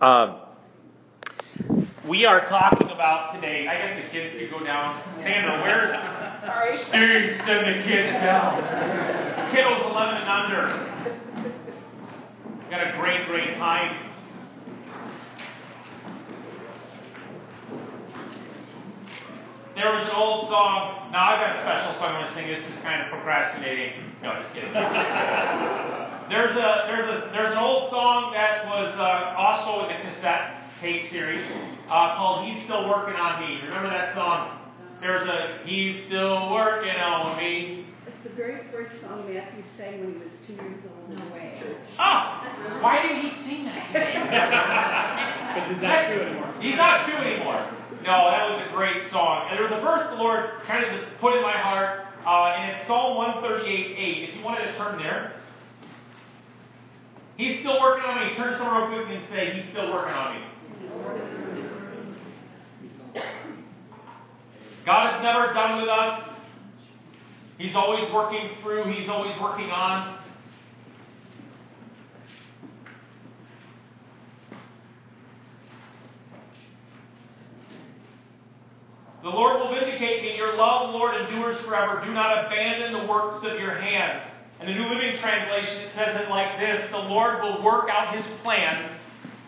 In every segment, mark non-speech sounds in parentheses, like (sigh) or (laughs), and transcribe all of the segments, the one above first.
Um, we are talking about today. I guess the kids could go down. Sandra, where's Sorry. Steve? Send the kids down. Kiddos 11 and under. Got a great, great time. There was an old song. Now I've got a special song I'm going to sing. This is kind of procrastinating. No, just kidding. There's a there's a there's an old song that was uh, also in the cassette tape series uh, called "He's Still Working on Me." Remember that song? There's a "He's Still Working on Me." It's the very first song Matthew sang when he was two years old in a way. Oh, why didn't he sing that? (laughs) Because he's not two anymore. He's not two anymore. No, that was a great song. And there was a verse the Lord kind of put in my heart, uh, and it's Psalm 138 8. If you wanted to turn there. He's still working on me. Turn somewhere real quick and say, He's still working on me. God is never done with us. He's always working through, He's always working on. The Lord will vindicate me. Your love, Lord, endures forever. Do not abandon the works of your hands. And the New Living Translation says it like this The Lord will work out his plans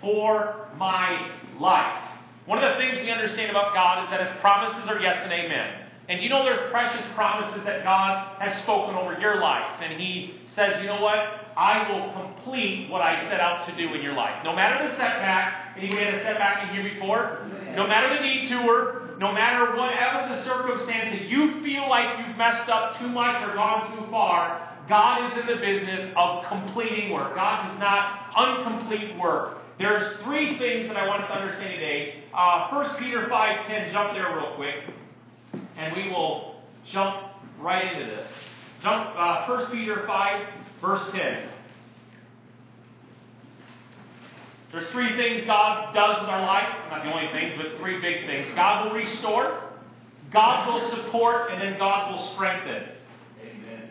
for my life. One of the things we understand about God is that his promises are yes and amen. And you know there's precious promises that God has spoken over your life. And he says, you know what? I will complete what I set out to do in your life. No matter the setback, anybody had a setback in here before? No matter the detour, no matter whatever the circumstance that you feel like you've messed up too much or gone too far, God is in the business of completing work. God does not uncomplete work. There's three things that I want us to understand today. Uh, 1 Peter 5.10, jump there real quick, and we will jump right into this. Jump uh, 1 Peter 5, verse 10. There's three things God does with our life. Not the only things, but three big things. God will restore, God will support, and then God will strengthen. Amen.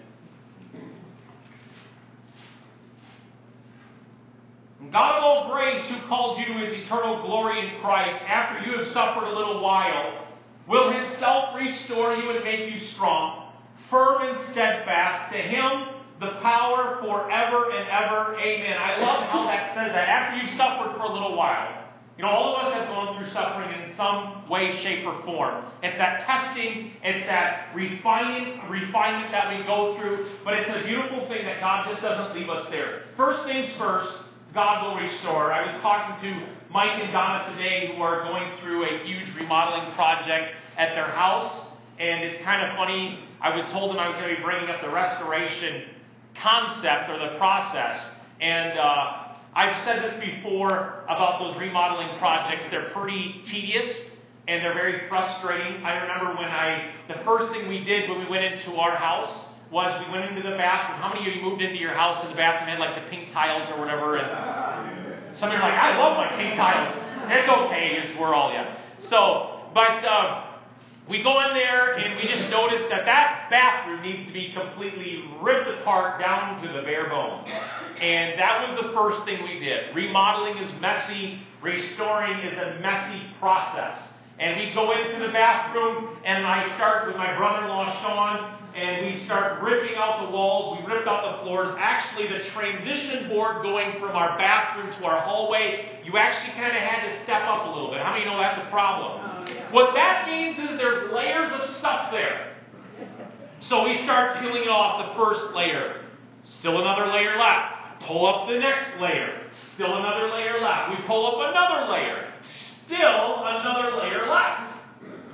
God of all grace, who called you to his eternal glory in Christ, after you have suffered a little while, will himself restore you and make you strong, firm and steadfast. To him the power forever and ever. Amen. I love how that says that. After you've suffered for a little while. You know, all of us have gone through suffering in some way, shape, or form. It's that testing, it's that refining, refinement that we go through, but it's a beautiful thing that God just doesn't leave us there. First things first, God will restore. I was talking to Mike and Donna today who are going through a huge remodeling project at their house, and it's kind of funny. I was told them I was going to be bringing up the restoration concept or the process. And uh, I've said this before about those remodeling projects. They're pretty tedious and they're very frustrating. I remember when I, the first thing we did when we went into our house was we went into the bathroom. How many of you moved into your house and the bathroom had like the pink tiles or whatever? And some of you are like, I love my pink tiles. It's okay. It's we're all yeah. So, but uh, we go in there and we just notice that that bathroom needs to be completely ripped apart down to the bare bones. And that was the first thing we did. Remodeling is messy, restoring is a messy process. And we go into the bathroom, and I start with my brother in law, Sean, and we start ripping out the walls. We ripped out the floors. Actually, the transition board going from our bathroom to our hallway, you actually kind of had to step up a little bit. How many know that's a problem? Oh, what that means is there's layers of stuff there. So we start peeling off the first layer. Still another layer left. Pull up the next layer. Still another layer left. We pull up another layer. Still another layer left.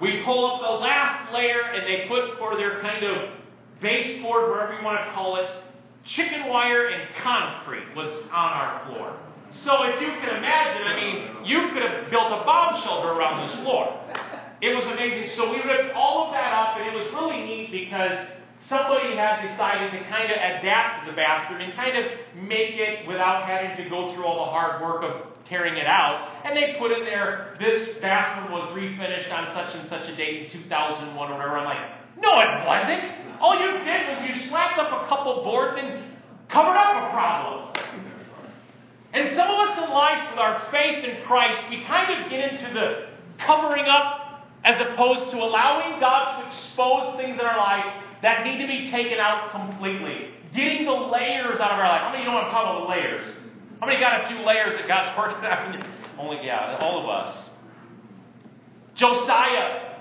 We pull up the last layer and they put for their kind of baseboard, wherever you want to call it, chicken wire and concrete was on our floor. So if you can imagine, I mean, you could have built a bomb shelter around this floor. It was amazing. So we ripped all of that up, and it was really neat because somebody had decided to kind of adapt the bathroom and kind of make it without having to go through all the hard work of tearing it out. And they put in there, this bathroom was refinished on such and such a date in 2001 or whatever. I'm like, no, it wasn't. All you did was you slapped up a couple boards and covered up a problem. And some of us in life, with our faith in Christ, we kind of get into the covering up as opposed to allowing God to expose things in our life that need to be taken out completely. Getting the layers out of our life. How many of you know what I'm talking about the layers? How many got a few layers that God's working? (laughs) Only, yeah, all of us. Josiah,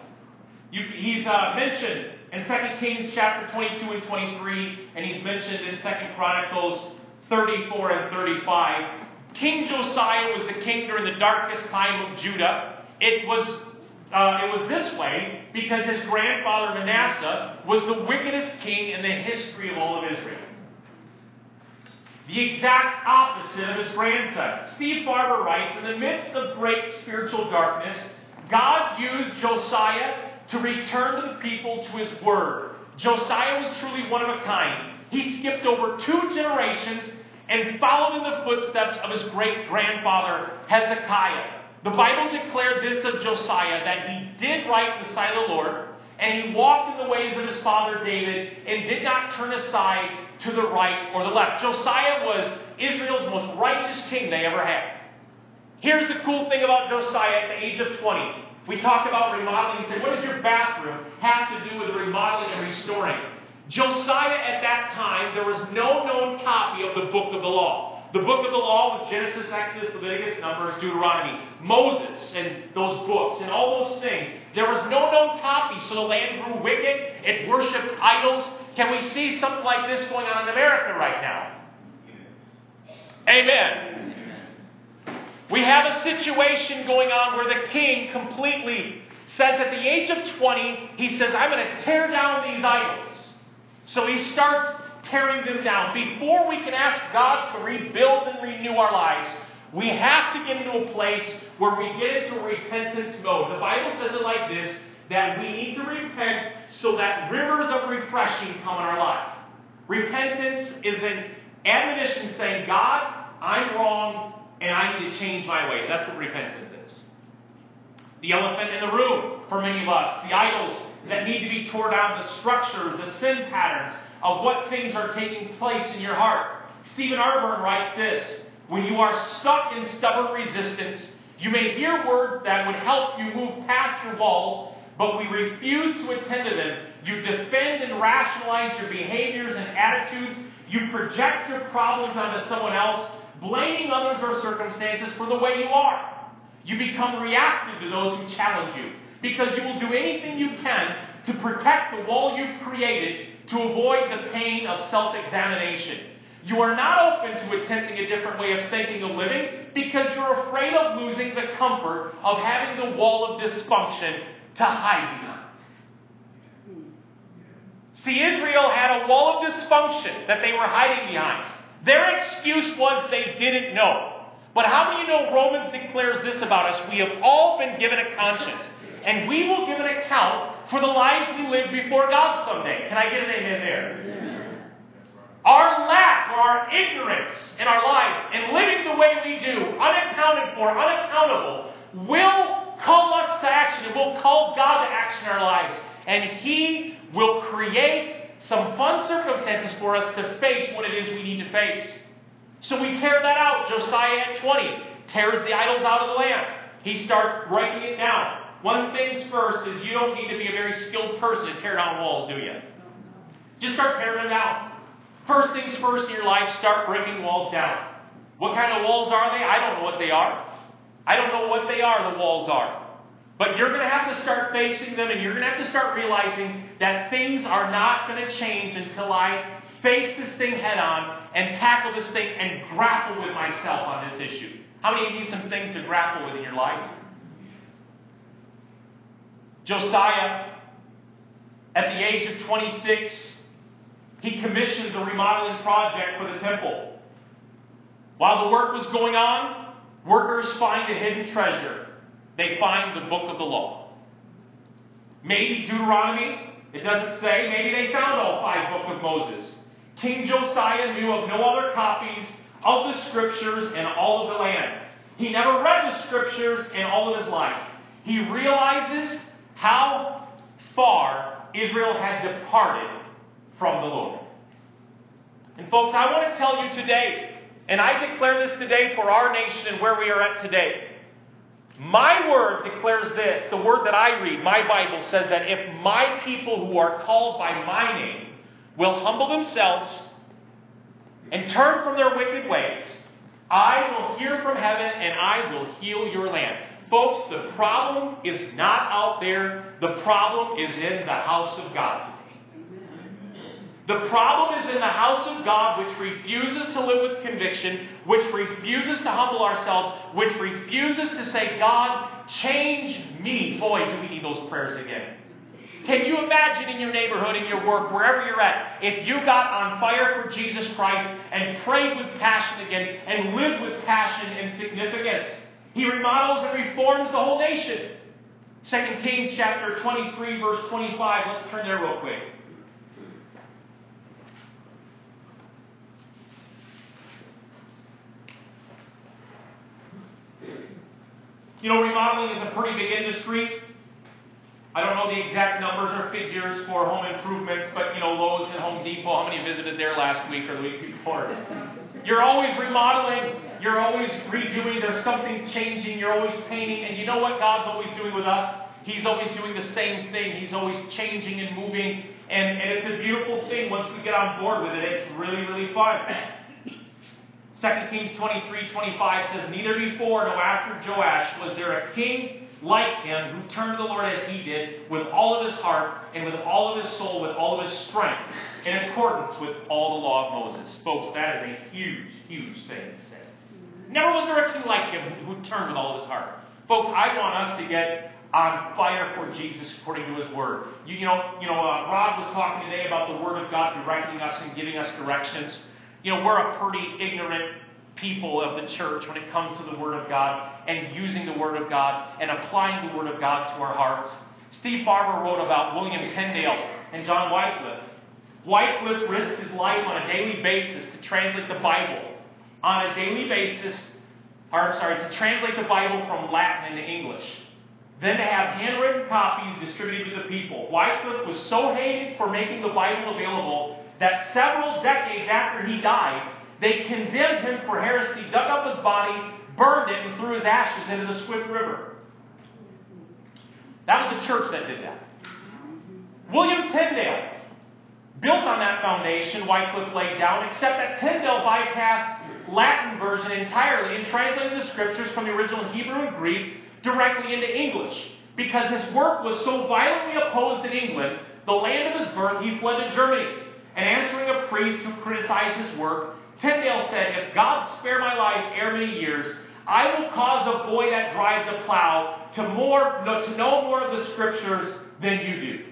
you, he's uh, mentioned in 2 Kings chapter 22 and 23, and he's mentioned in 2 Chronicles 34 and 35. King Josiah was the king during the darkest time of Judah. It was, uh, it was this way because his grandfather Manasseh was the wickedest king in the history of all of Israel. The exact opposite of his grandson. Steve Farrar writes In the midst of great spiritual darkness, God used Josiah to return to the people to his word. Josiah was truly one of a kind. He skipped over two generations and followed in the footsteps of his great grandfather Hezekiah. The Bible declared this of Josiah that he did right in the sight of the Lord, and he walked in the ways of his father David, and did not turn aside to the right or the left. Josiah was Israel's most righteous king they ever had. Here's the cool thing about Josiah at the age of 20. We talked about remodeling. He said, What does your bathroom have to do with remodeling and restoring? Josiah, at that time, there was no known copy of the book of the law. The book of the law was Genesis, Exodus, Leviticus, Numbers, Deuteronomy, Moses, and those books, and all those things. There was no known copy, so the land grew wicked. It worshipped idols. Can we see something like this going on in America right now? Amen. We have a situation going on where the king completely says at the age of 20, he says, I'm going to tear down these idols. So he starts tearing them down. Before we can ask God to rebuild and renew our lives, we have to get into a place where we get into repentance mode. The Bible says it like this that we need to repent so that rivers of refreshing come in our life. Repentance is an admonition saying, God, I'm wrong and I need to change my ways. That's what repentance is. The elephant in the room for many of us, the idols that need to be torn down, the structures, the sin patterns of what things are taking place in your heart. Stephen Arterburn writes this When you are stuck in stubborn resistance, you may hear words that would help you move past your walls, but we refuse to attend to them. You defend and rationalize your behaviors and attitudes. You project your problems onto someone else blaming others or circumstances for the way you are. You become reactive to those who challenge you because you will do anything you can to protect the wall you've created to avoid the pain of self examination. You are not open to attempting a different way of thinking of living because you're afraid of losing the comfort of having the wall of dysfunction to hide behind. See, Israel had a wall of dysfunction that they were hiding behind. Their excuse was they didn't know. But how do you know Romans declares this about us? We have all been given a conscience, and we will give an account for the lives we live before God someday. Can I get an amen there? Our lack or our ignorance in our life and living the way we do, unaccounted for, unaccountable, will call us to action. It will call God to action in our lives. And He will create some fun circumstances for us to face what it is we need to face. So we tear that out. Josiah at 20 tears the idols out of the land. He starts breaking it down. One thing's first is you don't need to be a very skilled person to tear down walls, do you? Just start tearing them down. First things first in your life, start breaking walls down. What kind of walls are they? I don't know what they are. I don't know what they are, the walls are. But you're going to have to start facing them and you're going to have to start realizing that things are not going to change until I face this thing head on and tackle this thing and grapple with myself on this issue. How many of you need some things to grapple with in your life? Josiah, at the age of 26, he commissions a remodeling project for the temple. While the work was going on, workers find a hidden treasure they find the book of the law. Maybe Deuteronomy, it doesn't say. Maybe they found all five books of Moses. King Josiah knew of no other copies of the scriptures in all of the land. He never read the scriptures in all of his life. He realizes how far Israel had departed from the Lord. And folks, I want to tell you today and I declare this today for our nation and where we are at today. My word declares this the word that I read, my Bible says that if my people who are called by my name will humble themselves and turn from their wicked ways, I will hear from heaven and I will heal your land. Folks, the problem is not out there, the problem is in the house of God the problem is in the house of God, which refuses to live with conviction, which refuses to humble ourselves, which refuses to say, God, change me. Boy, do we need those prayers again. Can you imagine in your neighborhood, in your work, wherever you're at, if you got on fire for Jesus Christ and prayed with passion again and lived with passion and significance? He remodels and reforms the whole nation. 2 Kings chapter 23, verse 25. Let's turn there real quick. You know, remodeling is a pretty big industry. I don't know the exact numbers or figures for home improvements, but you know, Lowe's and Home Depot, how many visited there last week or the week before? You're always remodeling, you're always redoing, there's something changing, you're always painting, and you know what God's always doing with us? He's always doing the same thing. He's always changing and moving, and, and it's a beautiful thing once we get on board with it. It's really, really fun. 2 Kings 23 25 says, Neither before nor after Joash was there a king like him who turned to the Lord as he did, with all of his heart and with all of his soul, with all of his strength, in accordance with all the law of Moses. Folks, that is a huge, huge thing to say. Never was there a king like him who turned with all of his heart. Folks, I want us to get on fire for Jesus according to His Word. You, you know, you know, uh, Rod was talking today about the Word of God directing us and giving us directions. You know, we're a pretty ignorant people of the church when it comes to the Word of God and using the Word of God and applying the Word of God to our hearts. Steve Farrar wrote about William Tyndale and John Wycliffe. Wycliffe risked his life on a daily basis to translate the Bible. On a daily basis, or sorry, to translate the Bible from Latin into English. Then to have handwritten copies distributed to the people. Wycliffe was so hated for making the Bible available that several decades after he died, they condemned him for heresy, dug up his body, burned it, and threw his ashes into the Swift River. That was the church that did that. William Tyndale built on that foundation Wycliffe laid down, except that Tyndale bypassed Latin version entirely and translated the scriptures from the original Hebrew and Greek directly into English. Because his work was so violently opposed in England, the land of his birth, he fled to Germany and answering a priest who criticized his work, Tyndale said, If God spare my life ere many years, I will cause a boy that drives a plow to, more, to know more of the scriptures than you do.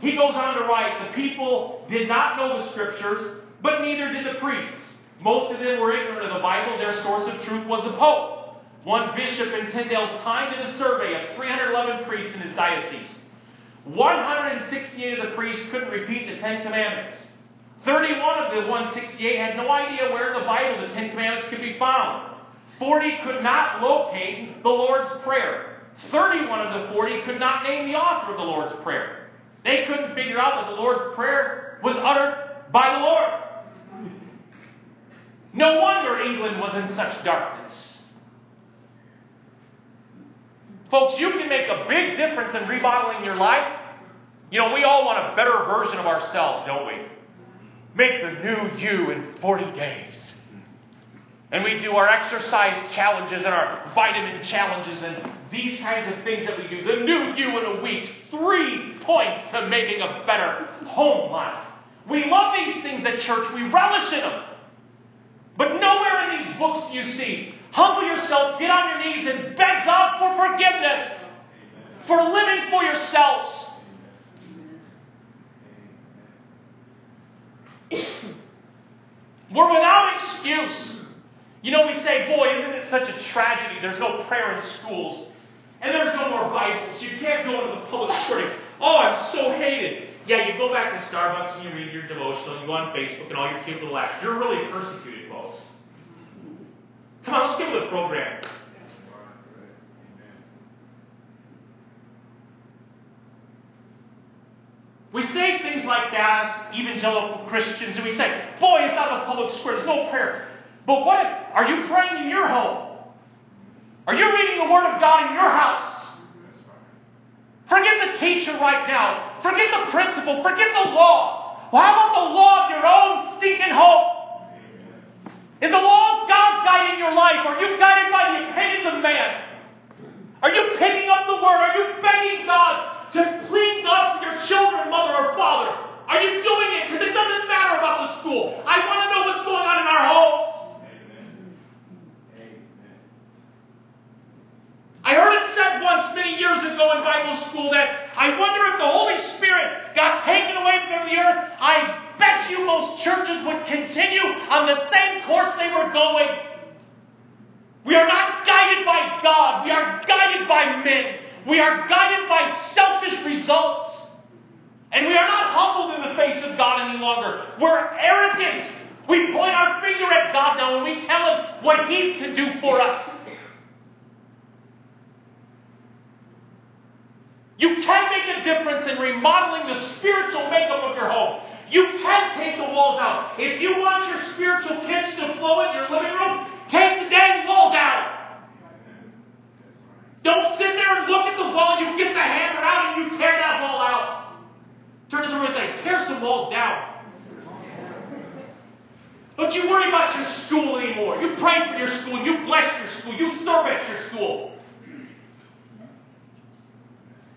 He goes on to write, The people did not know the scriptures, but neither did the priests. Most of them were ignorant of the Bible. Their source of truth was the Pope. One bishop in Tyndale's time did a survey of 311 priests in his diocese. 168 of the priests couldn't repeat the Ten Commandments. 31 of the 168 had no idea where in the Bible the Ten Commandments could be found. 40 could not locate the Lord's Prayer. 31 of the 40 could not name the author of the Lord's Prayer. They couldn't figure out that the Lord's Prayer was uttered by the Lord. No wonder England was in such darkness. Folks, you can make a big difference in remodeling your life. You know, we all want a better version of ourselves, don't we? Make the new you in 40 days. And we do our exercise challenges and our vitamin challenges and these kinds of things that we do. The new you in a week. Three points to making a better home life. We love these things at church. We relish in them. But nowhere in these books do you see Humble yourself, get on your knees, and beg God for forgiveness, for living for yourselves. We're without excuse. You know, we say, boy, isn't it such a tragedy? There's no prayer in schools. And there's no more Bibles. You can't go into the public square. Oh, I'm so hated. Yeah, you go back to Starbucks and you read your devotional, you go on Facebook, and all your kids will laugh. You're really persecuted. Come on, let's give with the program. We say things like that as evangelical Christians, and we say, boy, it's not a public square, there's no prayer. But what if, are you praying in your home? Are you reading the Word of God in your house? Forget the teacher right now. Forget the principal. Forget the law. Well, how about the law of your own stinking home? Is the law your life? Are you guided by the opinions of man? Are you picking up the Word? Are you begging God to plead God for your children, mother or father? Are you doing it? Because it doesn't matter about the school. I want to know what's going on in our homes. I heard it said once many years ago in Bible school that I wonder if the Holy Spirit got taken away from the earth. I bet you most churches would continue on the same course they were going. We are not guided by God. We are guided by men. We are guided by selfish results. And we are not humbled in the face of God any longer. We're arrogant. We point our finger at God now and we tell Him what He can do for us. You can make a difference in remodeling the spiritual makeup of your home. You can take the walls out. If you want your spiritual kids to flow in your living room, take the dang wall down. Don't sit there and look at the wall. You get the hammer out and you tear that wall out. Turn to somebody and say, tear some walls down. Don't you worry about your school anymore. You pray for your school. You bless your school. You serve at your school.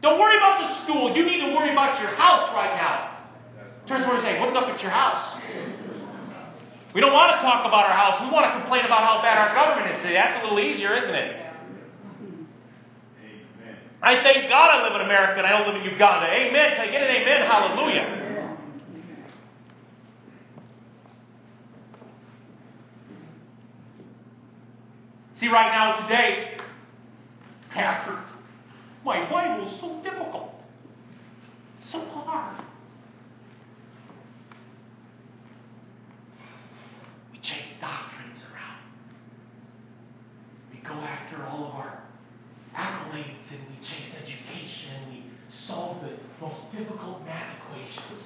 Don't worry about the school. You need to worry about your house right now. Turn to and say, What's up at your house? We don't want to talk about our house. We want to complain about how bad our government is today. That's a little easier, isn't it? Amen. I thank God I live in America and I don't live in Uganda. Amen. Can I get an amen? Hallelujah. See, right now, today, Pastor, my Bible is so difficult, so hard. We chase doctrines around. We go after all of our accolades and we chase education and we solve the most difficult math equations.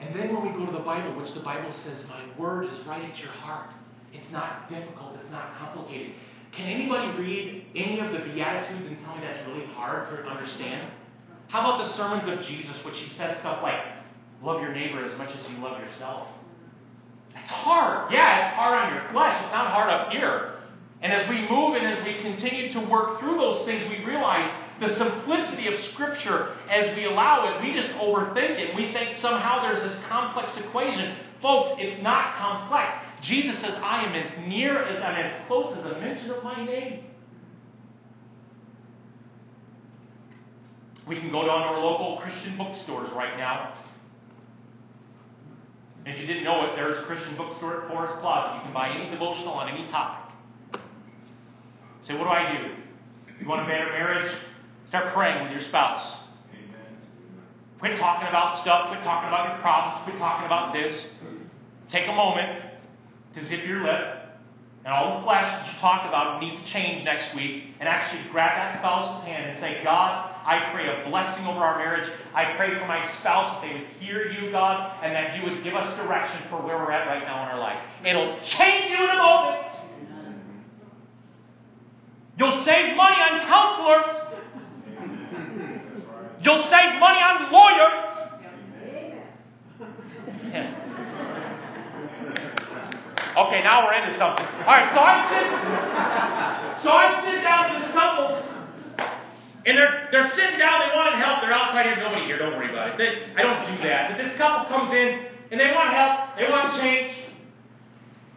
and then when we go to the Bible, which the Bible says, My word is right at your heart. It's not difficult, it's not complicated. Can anybody read any of the Beatitudes and tell me that's really hard to understand? How about the sermons of Jesus, which he says stuff like, love your neighbor as much as you love yourself? That's hard. Yeah, it's hard on your flesh. It's not hard up here. And as we move and as we continue to work through those things, we realize the simplicity of Scripture as we allow it. We just overthink it. We think somehow there's this complex equation. Folks, it's not complex. Jesus says, I am as near as I'm as close as a mention of my name. We can go down to our local Christian bookstores right now. If you didn't know it, there's a Christian bookstore at Forest Plaza. You can buy any devotional on any topic. Say, what do I do? You want a better marriage? Start praying with your spouse. Quit talking about stuff. Quit talking about your problems. Quit talking about this. Take a moment to zip your lip, and all the flesh that you talked about needs to change next week, and actually grab that spouse's hand and say, God, I pray a blessing over our marriage. I pray for my spouse that they would hear you, God, and that you would give us direction for where we're at right now in our life. It'll change you in a moment. You'll save money on counselors. You'll save money on lawyers. (laughs) Okay, now we're into something. All right, so I sit, so I sit down with this couple, and they're they're sitting down. They want help. They're outside here. Nobody here. Don't worry about it. They, I don't do that. But this couple comes in, and they want help. They want change.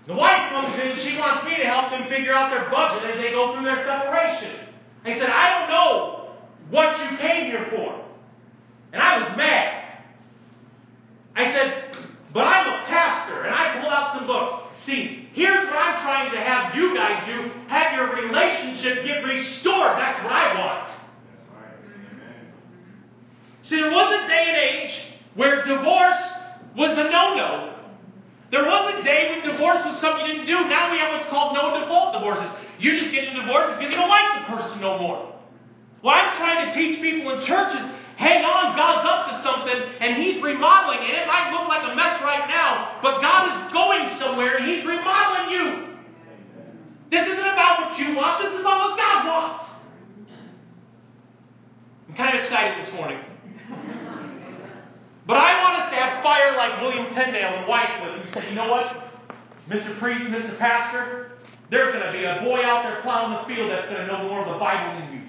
The wife comes in. She wants me to help them figure out their budget as they go through their separation. I said, I don't know what you came here for, and I was mad. I said, but I'm a pastor, and I pulled out some books. See, here's what I'm trying to have you guys do have your relationship get restored. That's what I want. See, there was a day and age where divorce was a no no. There was a day when divorce was something you didn't do. Now we have what's called no default divorces. You just get a divorce because you don't like the person no more. Well, I'm trying to teach people in churches Hang on, God's up to something and He's remodeling. And it might look like a mess right now, but God is going somewhere and He's remodeling you. This isn't about what you want, this is about what God wants. I'm kind of excited this morning. But I want us to have fire like William Tyndale and Wycliffe, who said, you know what, Mr. Priest, Mr. Pastor, there's going to be a boy out there plowing the field that's going to know more of the Bible than you.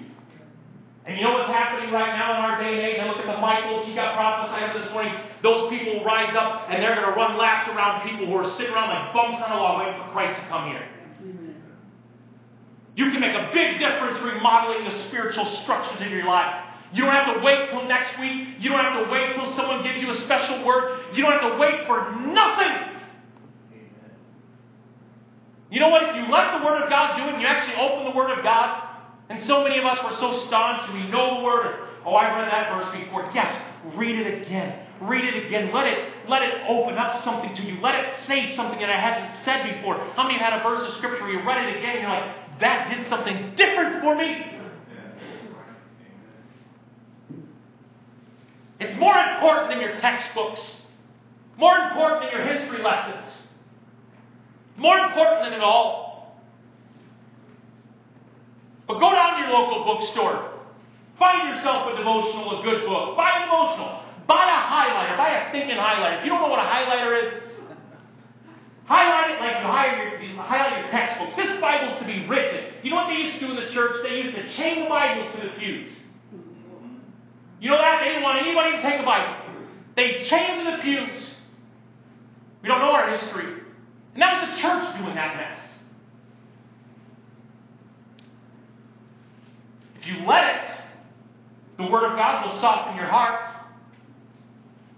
And you know what's happening right now in our day and age? I look at the Michaels, he got prophesied this morning. Those people will rise up and they're going to run laps around people who are sitting around like bumps on a wall waiting for Christ to come here. You can make a big difference remodeling the spiritual structures of your life. You don't have to wait till next week. You don't have to wait till someone gives you a special word. You don't have to wait for nothing. You know what? If you let the Word of God do it, and you actually open the Word of God, and so many of us were so staunch, we know the Word. Oh, I read that verse before. Yes, read it again. Read it again. Let it let it open up something to you. Let it say something that I hasn't said before. How many have had a verse of Scripture where you read it again and you're like, that did something different for me? It's more important than your textbooks, more important than your history lessons, more important than it all. But go down to your local bookstore. Find yourself a devotional, a good book. Buy a devotional. Buy a highlighter. Buy a stinking highlighter. If you don't know what a highlighter is, highlight it like you, hire your, highlight your textbooks. This Bible's to be written. You know what they used to do in the church? They used to chain the Bibles to the pews. You know that? They didn't want anybody to take a Bible. They chained the pews. We don't know our history. And that was the church doing that mess. If you let it, the Word of God will soften your heart.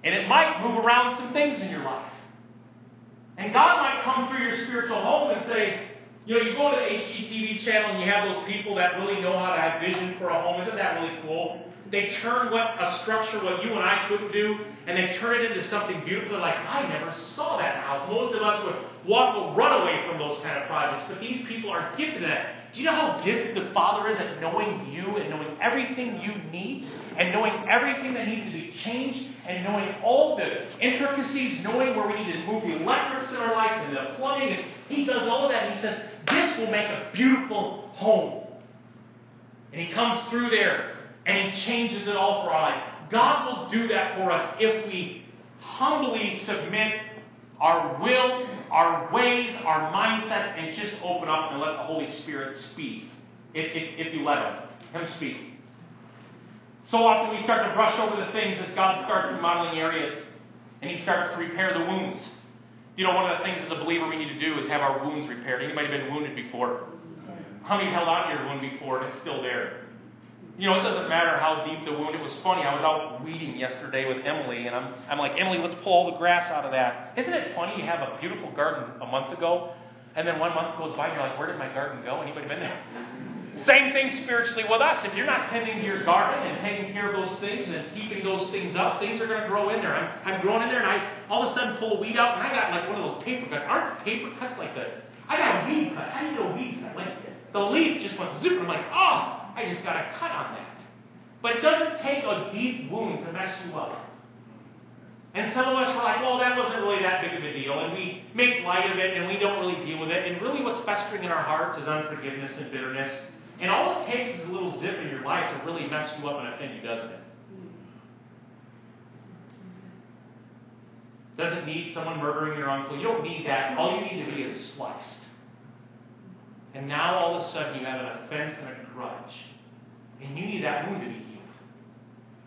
And it might move around some things in your life. And God might come through your spiritual home and say, you know, you go to the HGTV channel and you have those people that really know how to have vision for a home. Isn't that really cool? They turn what a structure, what you and I couldn't do, and they turn it into something beautiful. They're like, I never saw that house. Most of us would walk, or run away from those kind of projects, but these people are gifted at that. Do you know how gifted the Father is at knowing you and knowing everything you need and knowing everything that needs to be changed and knowing all the intricacies, knowing where we need to move the electrics in our life and the plumbing? And He does all of that. He says, This will make a beautiful home. And He comes through there and He changes it all for our life. God will do that for us if we humbly submit our will, our ways, our mindset, and just open up and let the Holy Spirit speak. If, if, if you let Him, Him speak. So often we start to brush over the things as God starts remodeling areas and He starts to repair the wounds. You know, one of the things as a believer we need to do is have our wounds repaired. Anybody been wounded before? How many held on to your wound before and it's still there? You know, it doesn't matter how deep the wound. It was funny. I was out weeding yesterday with Emily, and I'm, I'm like, Emily, let's pull all the grass out of that. Isn't it funny you have a beautiful garden a month ago, and then one month goes by, and you're like, where did my garden go? Anybody been there? (laughs) Same thing spiritually with us. If you're not tending to your garden and taking care of those things and keeping those things up, things are going to grow in there. I'm, I'm growing in there, and I all of a sudden pull a weed out, and I got like one of those paper cuts. Aren't paper cuts like that? I got a weed cut. How do you know a weed cut? Like the leaf just went zip. I'm like, oh, I just got a cut on that. But it doesn't take a deep wound to mess you up. And some of us were like, well, that wasn't really that big of a deal. And we make light of it and we don't really deal with it. And really, what's festering in our hearts is unforgiveness and bitterness. And all it takes is a little zip in your life to really mess you up and offend you, doesn't it? Doesn't need someone murdering your uncle. You don't need that. All you need to be is sliced. And now all of a sudden you have an offense and a grudge. And you need that wound to be healed.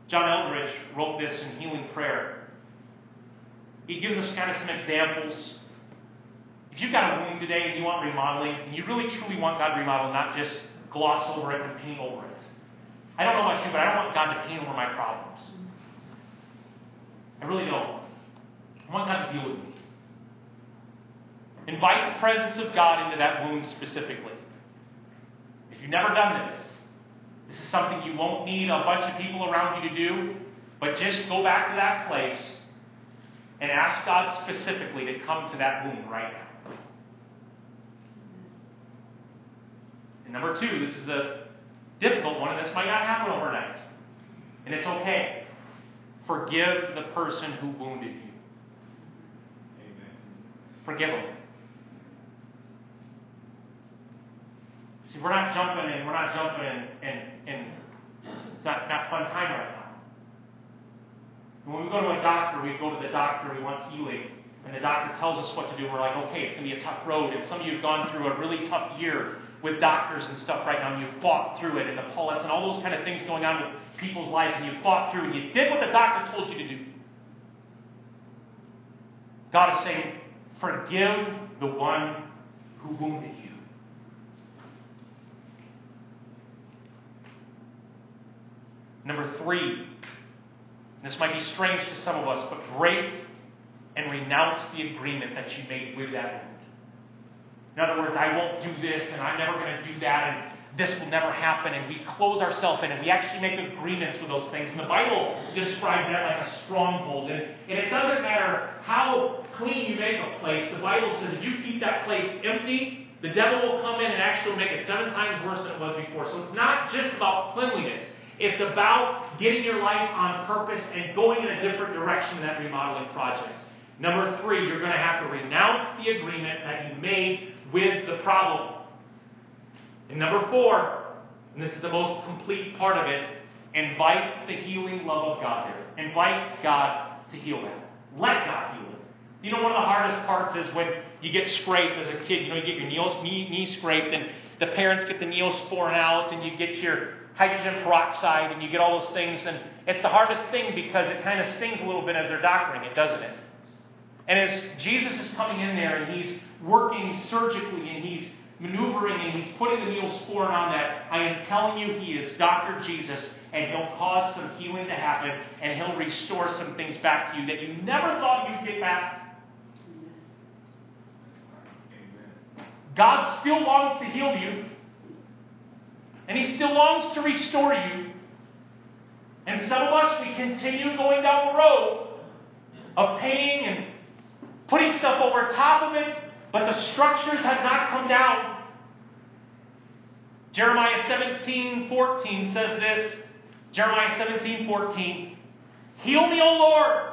John Eldredge wrote this in Healing Prayer. He gives us kind of some examples. If you've got a wound today and you want remodeling, and you really truly want God to remodel, not just gloss over it and paint over it. I don't know about you, but I don't want God to paint over my problems. I really don't. I want God to deal with me. Invite the presence of God into that wound specifically. If you've never done this, this is something you won't need a bunch of people around you to do, but just go back to that place and ask God specifically to come to that wound right now. And number two, this is a difficult one, and this might not happen overnight. And it's okay. Forgive the person who wounded you. Amen. Forgive them. See, we're not jumping in, we're not jumping in, and, and it's not, not fun time right now. When we go to a doctor, we go to the doctor, we want healing, and the doctor tells us what to do, we're like, okay, it's going to be a tough road. And some of you have gone through a really tough year with doctors and stuff right now, and you've fought through it, and the pullets and all those kind of things going on with people's lives, and you fought through, and you did what the doctor told you to do. God is saying, forgive the one who wounded you. Number three, this might be strange to some of us, but break and renounce the agreement that you made with that wound. In other words, I won't do this, and I'm never going to do that, and this will never happen, and we close ourselves in, and we actually make agreements with those things. And the Bible describes that like a stronghold. And, and it doesn't matter how clean you make a place, the Bible says if you keep that place empty, the devil will come in and actually make it seven times worse than it was before. So it's not just about cleanliness. It's about getting your life on purpose and going in a different direction in that remodeling project. Number three, you're going to have to renounce the agreement that you made with the problem. And number four, and this is the most complete part of it, invite the healing love of God there. Invite God to heal that. Let God heal it. You know, one of the hardest parts is when you get scraped as a kid. You know, you get your knee, knee, knee scraped, and the parents get the neosporin out, and you get your hydrogen peroxide, and you get all those things. And it's the hardest thing because it kind of stings a little bit as they're doctoring it, doesn't it? And as Jesus is coming in there and he's working surgically and he's maneuvering and he's putting the neosporin on that, I am telling you, he is Dr. Jesus, and he'll cause some healing to happen, and he'll restore some things back to you that you never thought you'd get back. God still longs to heal you. And He still longs to restore you. And some of us, we continue going down the road of paying and putting stuff over top of it, but the structures have not come down. Jeremiah 17 14 says this Jeremiah 17 14. Heal me, O Lord,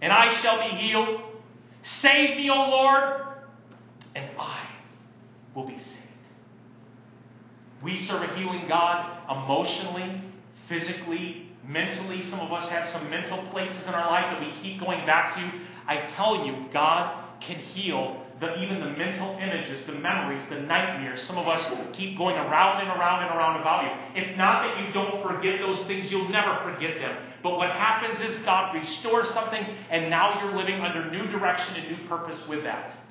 and I shall be healed. Save me, O Lord, and I will be saved. We serve a healing God emotionally, physically, mentally. Some of us have some mental places in our life that we keep going back to. I tell you, God can heal the, even the mental images, the memories, the nightmares. Some of us keep going around and around and around about you. It's not that you don't forget those things, you'll never forget them. But what happens is God restores something, and now you're living under new direction and new purpose with that.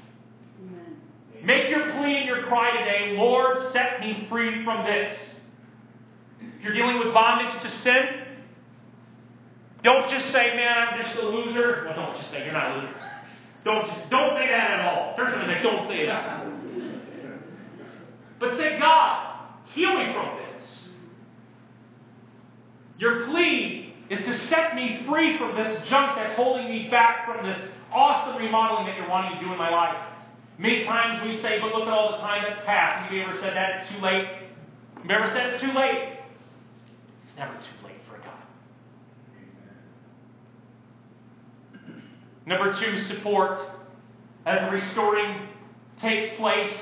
Make your plea and your cry today, Lord, set me free from this. If you're dealing with bondage to sin, don't just say, man, I'm just a loser. Well, don't just say you're not a loser. Don't just don't say that at all. Turn to say, don't say that. But say, God, heal me from this. Your plea is to set me free from this junk that's holding me back from this awesome remodeling that you're wanting to do in my life. Many times we say, but look at all the time that's passed. Have you ever said that it's too late? Have you ever said it's too late? It's never too late for God. Number two, support. As the restoring takes place,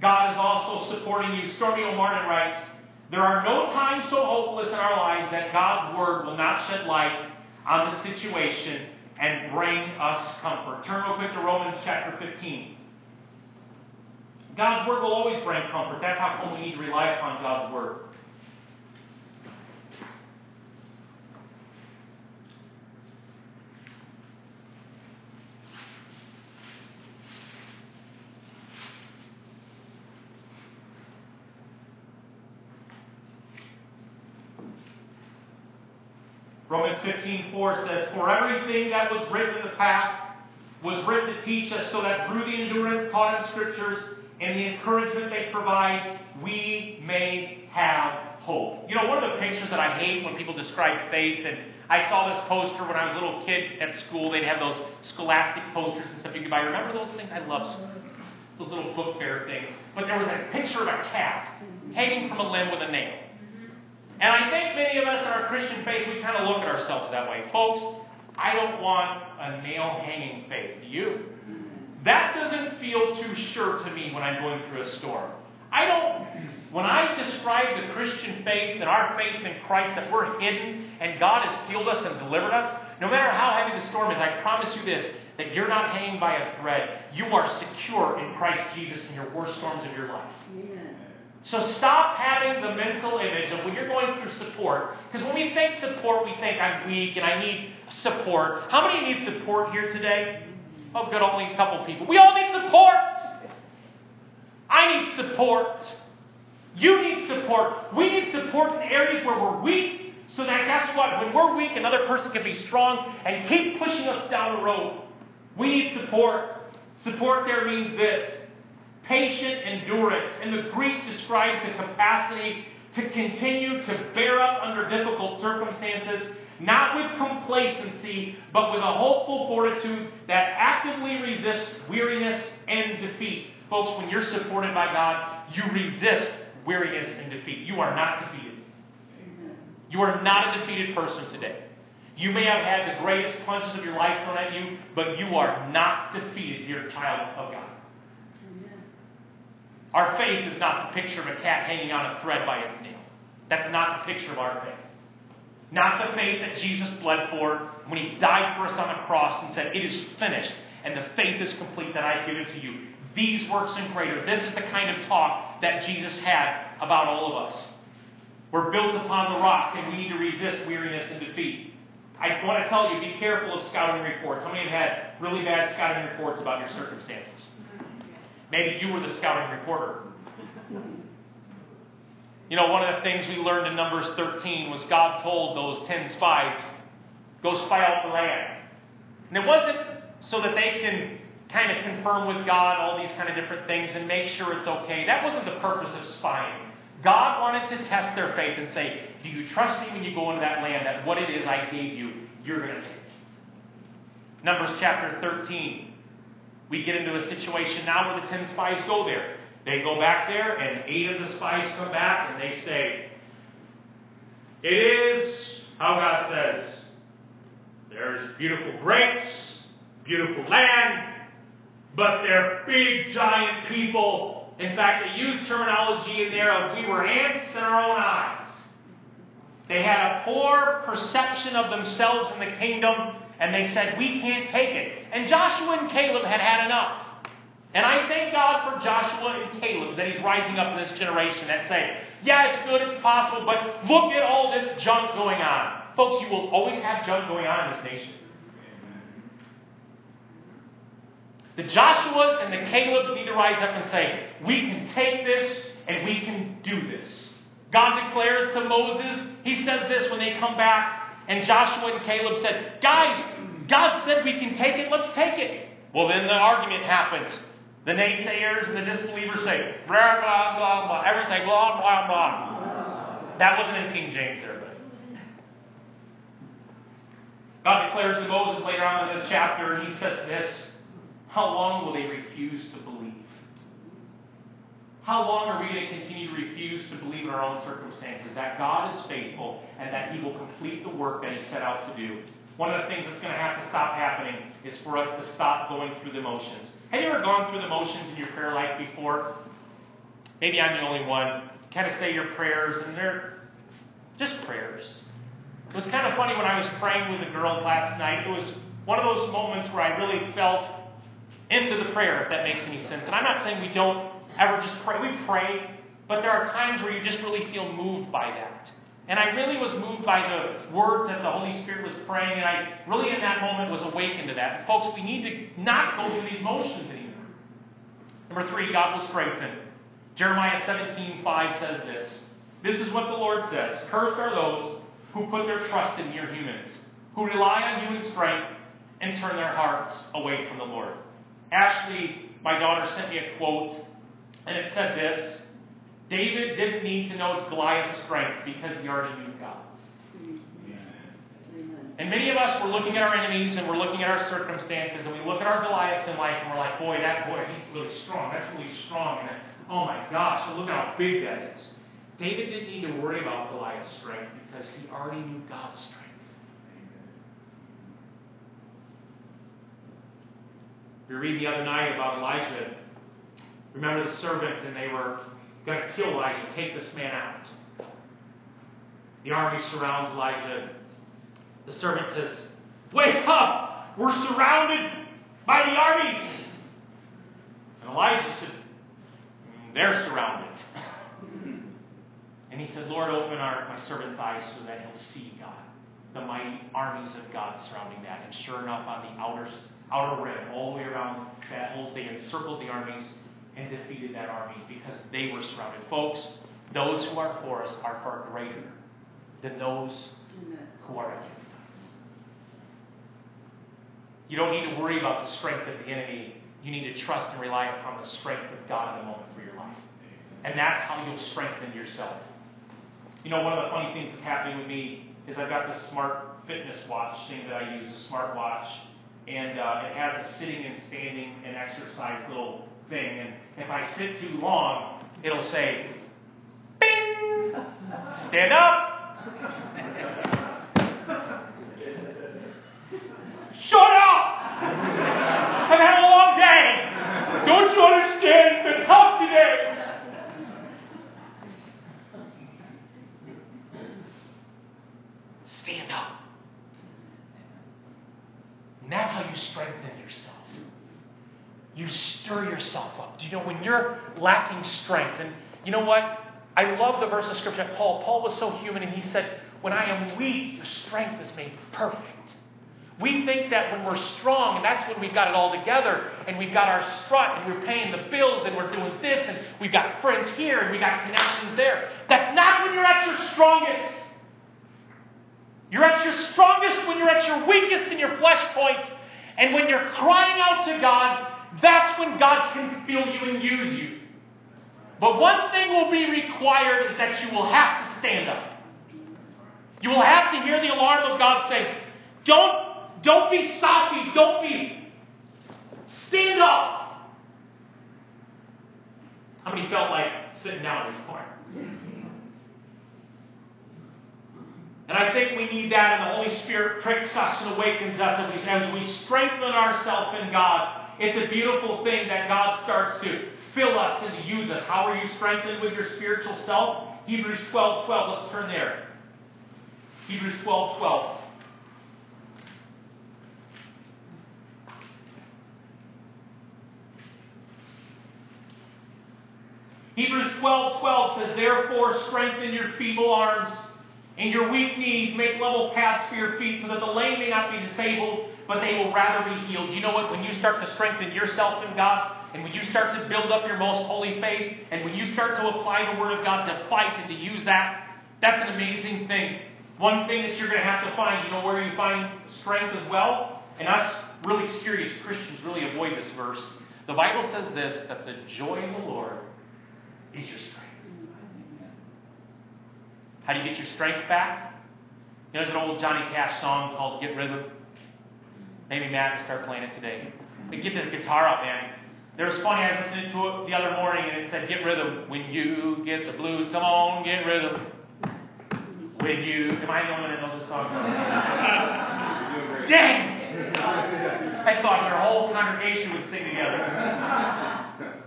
God is also supporting you. Stormie Omartian writes, There are no times so hopeless in our lives that God's Word will not shed light on the situation and bring us comfort. Turn real quick to Romans chapter 15. God's Word will always bring comfort. That's how come we need to rely upon God's Word. Romans 15:4 says, For everything that was written in the past was written to teach us so that through the endurance taught in the Scriptures and the encouragement they provide, we may have hope. You know, one of the pictures that I hate when people describe faith, and I saw this poster when I was a little kid at school. They'd have those scholastic posters and stuff you could buy. Remember those things? I love those little book fair things. But there was a picture of a cat hanging from a limb with a nail. And I think many of us in our Christian faith, we kind of look at ourselves that way. Folks, I don't want a nail hanging faith. Do you? That doesn't feel too sure to me when I'm going through a storm. I don't When I describe the Christian faith and our faith in Christ, that we're hidden and God has sealed us and delivered us, no matter how heavy the storm is, I promise you this that you're not hanging by a thread. You are secure in Christ Jesus in your worst storms of your life. Amen. So stop having the mental image of when you're going through support. Because when we think support, we think I'm weak and I need support. How many need support here today? Oh, good, only a couple people. We all need support. I need support. You need support. We need support in areas where we're weak, so that guess what? When we're weak, another person can be strong and keep pushing us down the road. We need support. Support there means this patient endurance. And the Greek describes the capacity to continue to bear up under difficult circumstances, not with complacency, but with a hopeful fortitude that actively resists weariness and defeat. Folks, when you're supported by God, you resist weariness and defeat. You are not defeated. You are not a defeated person today. You may have had the greatest punches of your life thrown at you, but you are not defeated. You're a child of God. Our faith is not the picture of a cat hanging on a thread by its nail. That's not the picture of our faith. Not the faith that Jesus bled for when he died for us on the cross and said, It is finished, and the faith is complete that I give it to you. These works and greater. This is the kind of talk that Jesus had about all of us. We're built upon the rock, and we need to resist weariness and defeat. I want to tell you, be careful of scouting reports. How many have had really bad scouting reports about your circumstances? Maybe you were the scouting reporter. You know, one of the things we learned in Numbers 13 was God told those 10 spies, go spy out the land. And it wasn't so that they can kind of confirm with God all these kind of different things and make sure it's okay. That wasn't the purpose of spying. God wanted to test their faith and say, Do you trust me when you go into that land that what it is I gave you, you're going to take? Numbers chapter 13. We get into a situation now where the ten spies go there. They go back there, and eight of the spies come back, and they say, It is how God says. There's beautiful grapes, beautiful land, but they're big, giant people. In fact, they use terminology in there of we were ants in our own eyes. They had a poor perception of themselves in the kingdom, and they said, We can't take it. And Joshua and Caleb had had enough. And I thank God for Joshua and Caleb that he's rising up in this generation that say, Yeah, it's good, it's possible, but look at all this junk going on. Folks, you will always have junk going on in this nation. The Joshuas and the Calebs need to rise up and say, We can take this and we can do this. God declares to Moses, He says this when they come back, and Joshua and Caleb said, Guys, God said we can take it, let's take it. Well, then the argument happens. The naysayers and the disbelievers say, blah, blah, blah, blah, everything, blah, blah, blah. That wasn't in King James there, but. God declares to Moses later on in the chapter, and he says this How long will they refuse to believe? How long are we going to continue to refuse to believe in our own circumstances that God is faithful and that He will complete the work that He set out to do? One of the things that's going to have to stop happening is for us to stop going through the motions. Have you ever gone through the motions in your prayer life before? Maybe I'm the only one. Kind of say your prayers, and they're just prayers. It was kind of funny when I was praying with the girls last night. It was one of those moments where I really felt into the prayer, if that makes any sense. And I'm not saying we don't ever just pray. We pray, but there are times where you just really feel moved by that. And I really was moved by the words that the Holy Spirit was praying, and I really in that moment was awakened to that. Folks, we need to not go through these motions anymore. Number three, God will strengthen. Jeremiah 17, 5 says this. This is what the Lord says. Cursed are those who put their trust in mere humans, who rely on human strength and turn their hearts away from the Lord. Ashley, my daughter, sent me a quote, and it said this David didn't need to know Goliath's strength because he already knew God's. And many of us, we're looking at our enemies and we're looking at our circumstances and we look at our Goliaths in life and we're like, boy, that boy, he's really strong. That's really strong. And oh my gosh, look at how big that is. David didn't need to worry about Goliath's strength because he already knew God's strength. We read the other night about Elijah. Remember the servant, and they were Got to kill Elijah. Take this man out. The army surrounds Elijah. The servant says, Wake up! We're surrounded by the armies. And Elijah said, "Mm, They're surrounded. And he said, Lord, open our, my servant's eyes so that he'll see God, the mighty armies of God surrounding that. And sure enough, on the outer, outer rim, all the way around that whole, they encircled the armies and defeated that army they were surrounded. Folks, those who are for us are far greater than those who are against us. You don't need to worry about the strength of the enemy. You need to trust and rely upon the strength of God in the moment for your life. And that's how you'll strengthen yourself. You know, one of the funny things that's happening with me is I've got this smart fitness watch thing that I use, a smart watch, and uh, it has a sitting and standing and exercise little thing. And if I sit too long, it'll say, "Bing, stand up." Shut up! I've had a long day. Don't you understand? It's been tough today. Stand up. And that's how you strengthen yourself. You stir yourself up. Do you know when you're lacking strength? And you know what? I love the verse of scripture. Paul. Paul was so human, and he said, "When I am weak, your strength is made perfect." We think that when we're strong, and that's when we've got it all together, and we've got our strut, and we're paying the bills, and we're doing this, and we've got friends here, and we've got connections there. That's not when you're at your strongest. You're at your strongest when you're at your weakest in your flesh points, and when you're crying out to God, that's when God can feel you and use you. But one thing will be required is that you will have to stand up. You will have to hear the alarm of God say, Don't don't be soppy. Don't be. Stand up. How many felt like sitting down in this morning? And I think we need that, and the Holy Spirit pricks us and awakens us as as we strengthen ourselves in God. It's a beautiful thing that God starts to fill us and to use us. How are you strengthened with your spiritual self? Hebrews 12 12. Let's turn there. Hebrews 12 12. Hebrews 12 12 says, Therefore, strengthen your feeble arms and your weak knees, make level paths for your feet, so that the lame may not be disabled, but they will rather be healed. You know what? When you start to strengthen yourself in God, and when you start to build up your most holy faith, and when you start to apply the Word of God to fight and to use that, that's an amazing thing. One thing that you're going to have to find, you know where you find strength as well? And us really serious Christians really avoid this verse. The Bible says this that the joy of the Lord is your strength. How do you get your strength back? There's an old Johnny Cash song called Get Rhythm. Maybe Matt can start playing it today. But get the guitar up, man. There was funny, I was listening to it the other morning and it said, Get rhythm. When you get the blues, come on, get rhythm. When you. Am I the only one that knows the song? (laughs) Dang! I thought your whole congregation would sing together.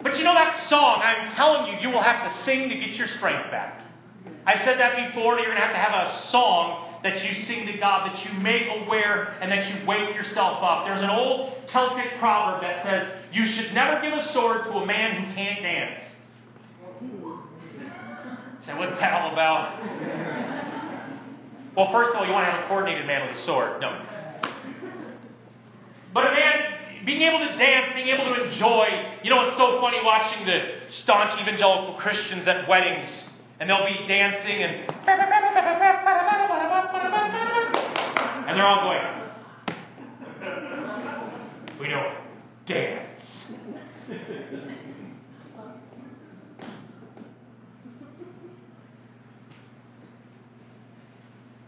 But you know that song, I'm telling you, you will have to sing to get your strength back. I've said that before, you're going to have to have a song that you sing to God, that you make aware, and that you wake yourself up. There's an old Celtic proverb that says, You should never give a sword to a man who can't dance. So what's that all about? Well, first of all, you want to have a coordinated man with a sword. No. But a man being able to dance, being able to enjoy. You know, it's so funny watching the staunch evangelical Christians at weddings, and they'll be dancing and. And they're all going. We don't dance.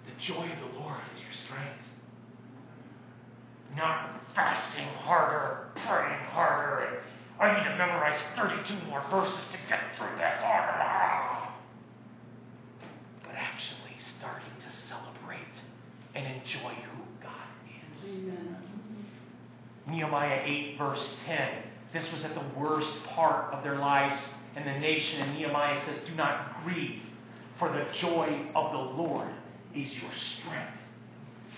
the joy of the Lord is your strength. Not fasting harder, praying harder, and I need to memorize 32 more verses to get through that harder. But actually starting to celebrate and enjoy who God is. Amen. Nehemiah 8, verse 10. This was at the worst part of their lives. and the nation. And Nehemiah says, Do not grieve, for the joy of the Lord is your strength.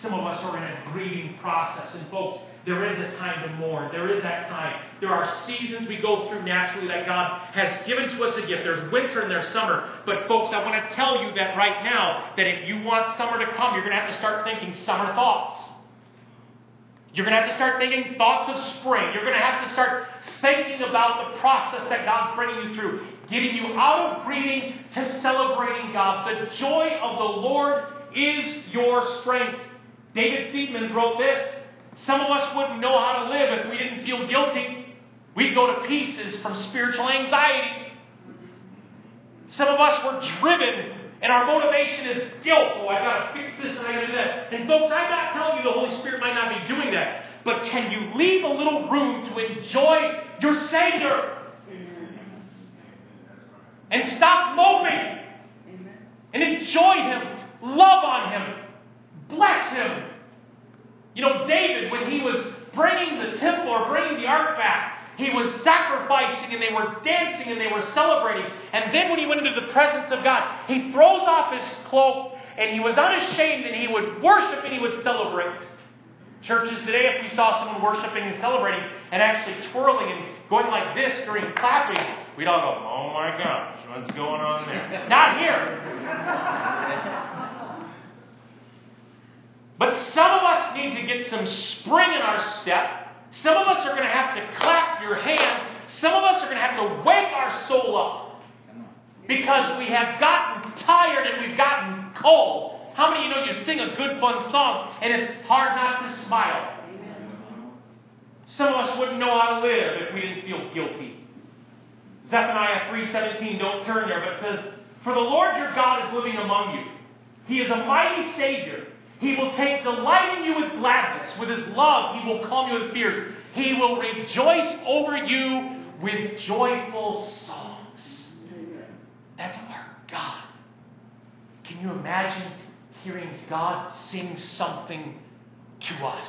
Some of us are in a grieving process. And folks, there is a time to mourn. There is that time. There are seasons we go through naturally that God has given to us a gift. There's winter and there's summer. But, folks, I want to tell you that right now, that if you want summer to come, you're going to have to start thinking summer thoughts. You're going to have to start thinking thoughts of spring. You're going to have to start thinking about the process that God's bringing you through, getting you out of grieving to celebrating God. The joy of the Lord is your strength. David Seamands wrote this. Some of us wouldn't know how to live if we didn't feel guilty. We'd go to pieces from spiritual anxiety. Some of us were driven, and our motivation is guilt. Oh, I gotta fix this and I gotta do that. And folks, I'm not telling you the Holy Spirit might not be doing that, but can you leave a little room to enjoy your Savior? And stop moping. And enjoy Him. Love on Him. Bless Him. You know, David, when he was bringing the temple or bringing the ark back, he was sacrificing and they were dancing and they were celebrating. And then when he went into the presence of God, he throws off his cloak and he was unashamed and he would worship and he would celebrate. Churches today, if we saw someone worshiping and celebrating and actually twirling and going like this during clapping, we'd all go, oh my gosh, what's going on there? (laughs) Not here. But some of us need to get some spring in our step. Some of us are going to have to clap your hands. Some of us are going to have to wake our soul up. Because we have gotten tired and we've gotten cold. How many of you know you sing a good, fun song and it's hard not to smile? Some of us wouldn't know how to live if we didn't feel guilty. Zephaniah 3.17, don't turn there, but it says, For the Lord your God is living among you. He is a mighty Savior he will take delight in you with gladness. With his love, he will calm you with fears. He will rejoice over you with joyful songs. That's our God. Can you imagine hearing God sing something to us?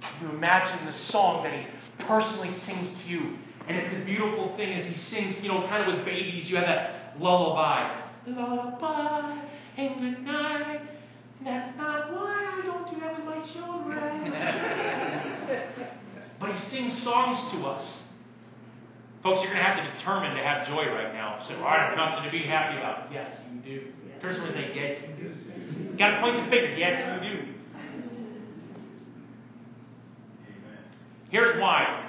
Can you imagine the song that he personally sings to you? And it's a beautiful thing as he sings, you know, kind of with babies, you have that lullaby lullaby and good night. That's not why I don't do that with my children. (laughs) but he sings songs to us. Folks, you're going to have to determine to have joy right now. So, I have nothing to be happy about. Yes, you do. Person would say, yes, you do. You got to point the finger. Yes, you do. Here's why.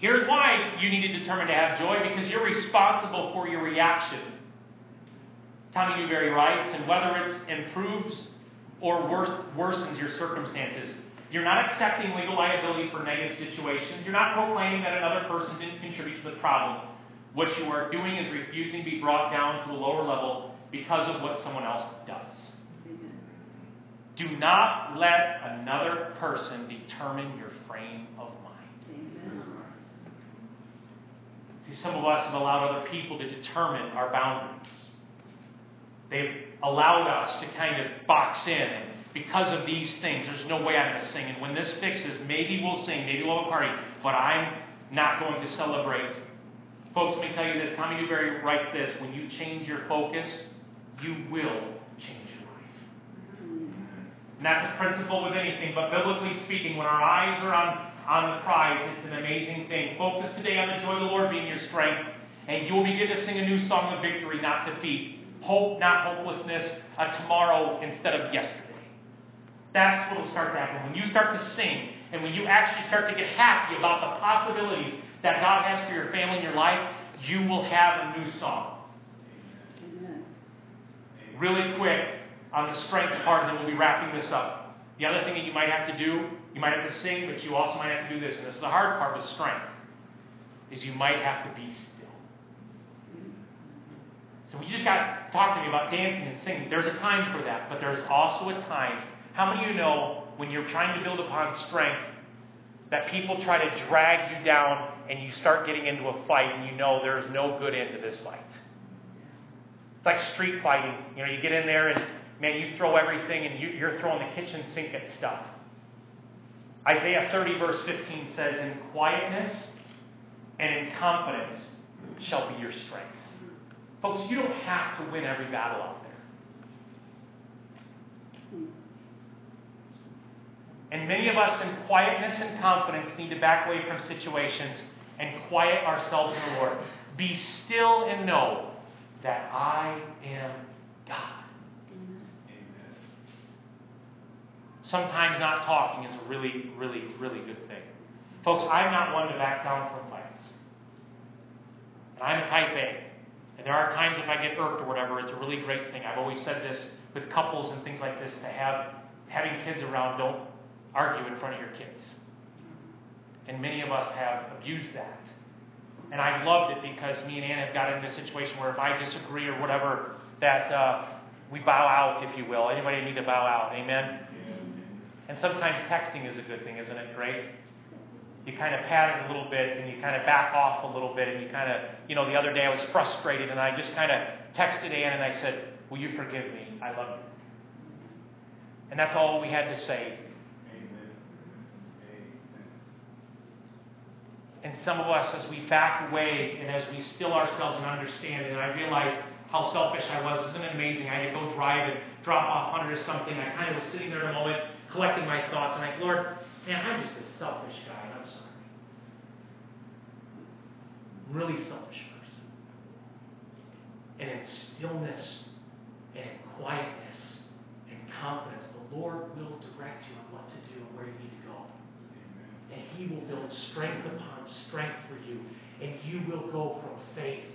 Here's why you need to determine to have joy because you're responsible for your reaction. Tommy Newberry writes, and whether it improves or worsens your circumstances, you're not accepting legal liability for negative situations. You're not proclaiming that another person didn't contribute to the problem. What you are doing is refusing to be brought down to a lower level because of what someone else does. Do not let another person determine your frame of mind. See, some of us have allowed other people to determine our boundaries. They've allowed us to kind of box in. And because of these things, there's no way I'm going to sing. And when this fixes, maybe we'll sing, maybe we'll have a party, but I'm not going to celebrate. Folks, let me tell you this. Tommy Newberry writes this when you change your focus, you will change your life. And that's a principle with anything, but biblically speaking, when our eyes are on, on the prize, it's an amazing thing. Focus today on the joy of the Lord being your strength, and you will begin to sing a new song of victory, not defeat hope, not hopelessness, a tomorrow instead of yesterday. That's what will start to happen. When you start to sing, and when you actually start to get happy about the possibilities that God has for your family and your life, you will have a new song. Amen. Really quick on the strength part, and then we'll be wrapping this up. The other thing that you might have to do, you might have to sing, but you also might have to do this, and this is the hard part with strength, is you might have to be so we just got talking to me about dancing and singing. There's a time for that, but there's also a time. How many of you know when you're trying to build upon strength that people try to drag you down and you start getting into a fight and you know there's no good end to this fight? It's like street fighting. You know, you get in there and man, you throw everything and you, you're throwing the kitchen sink at stuff. Isaiah 30, verse 15 says, In quietness and in confidence shall be your strength. Folks, you don't have to win every battle out there. And many of us, in quietness and confidence, need to back away from situations and quiet ourselves in the Lord. Be still and know that I am God. Amen. Sometimes not talking is a really, really, really good thing. Folks, I'm not one to back down from fights. And I'm a type A. And there are times if I get irked or whatever, it's a really great thing. I've always said this with couples and things like this to have having kids around, don't argue in front of your kids. And many of us have abused that. And I've loved it because me and Ann have got in this situation where if I disagree or whatever, that uh, we bow out, if you will. Anybody need to bow out? Amen? And sometimes texting is a good thing, isn't it? Great. You kind of pat it a little bit and you kind of back off a little bit and you kind of, you know, the other day I was frustrated and I just kind of texted Ann and I said, Will you forgive me? I love you. And that's all we had to say. Amen. Amen. And some of us, as we back away and as we still ourselves and understand, and I realized how selfish I was. Isn't it amazing? I had to go drive and drop off Hunter or something. I kind of was sitting there a moment, collecting my thoughts, and I'm like, Lord, man, I'm just a selfish guy, and I'm sorry. Really selfish person. And in stillness and in quietness and confidence, the Lord will direct you on what to do and where you need to go. And He will build strength upon strength for you. And you will go from faith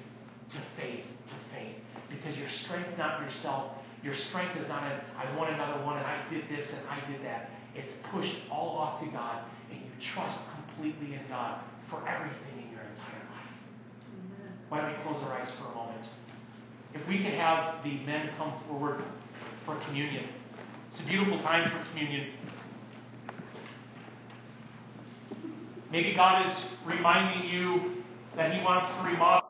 to faith to faith. Because your strength not yourself. Your strength is not in, I want another one and I did this and I did that. It's pushed all off to God and you trust completely in God for everything in your entire life. Why don't we close our eyes for a moment? If we could have the men come forward for communion. It's a beautiful time for communion. Maybe God is reminding you that He wants to remodel.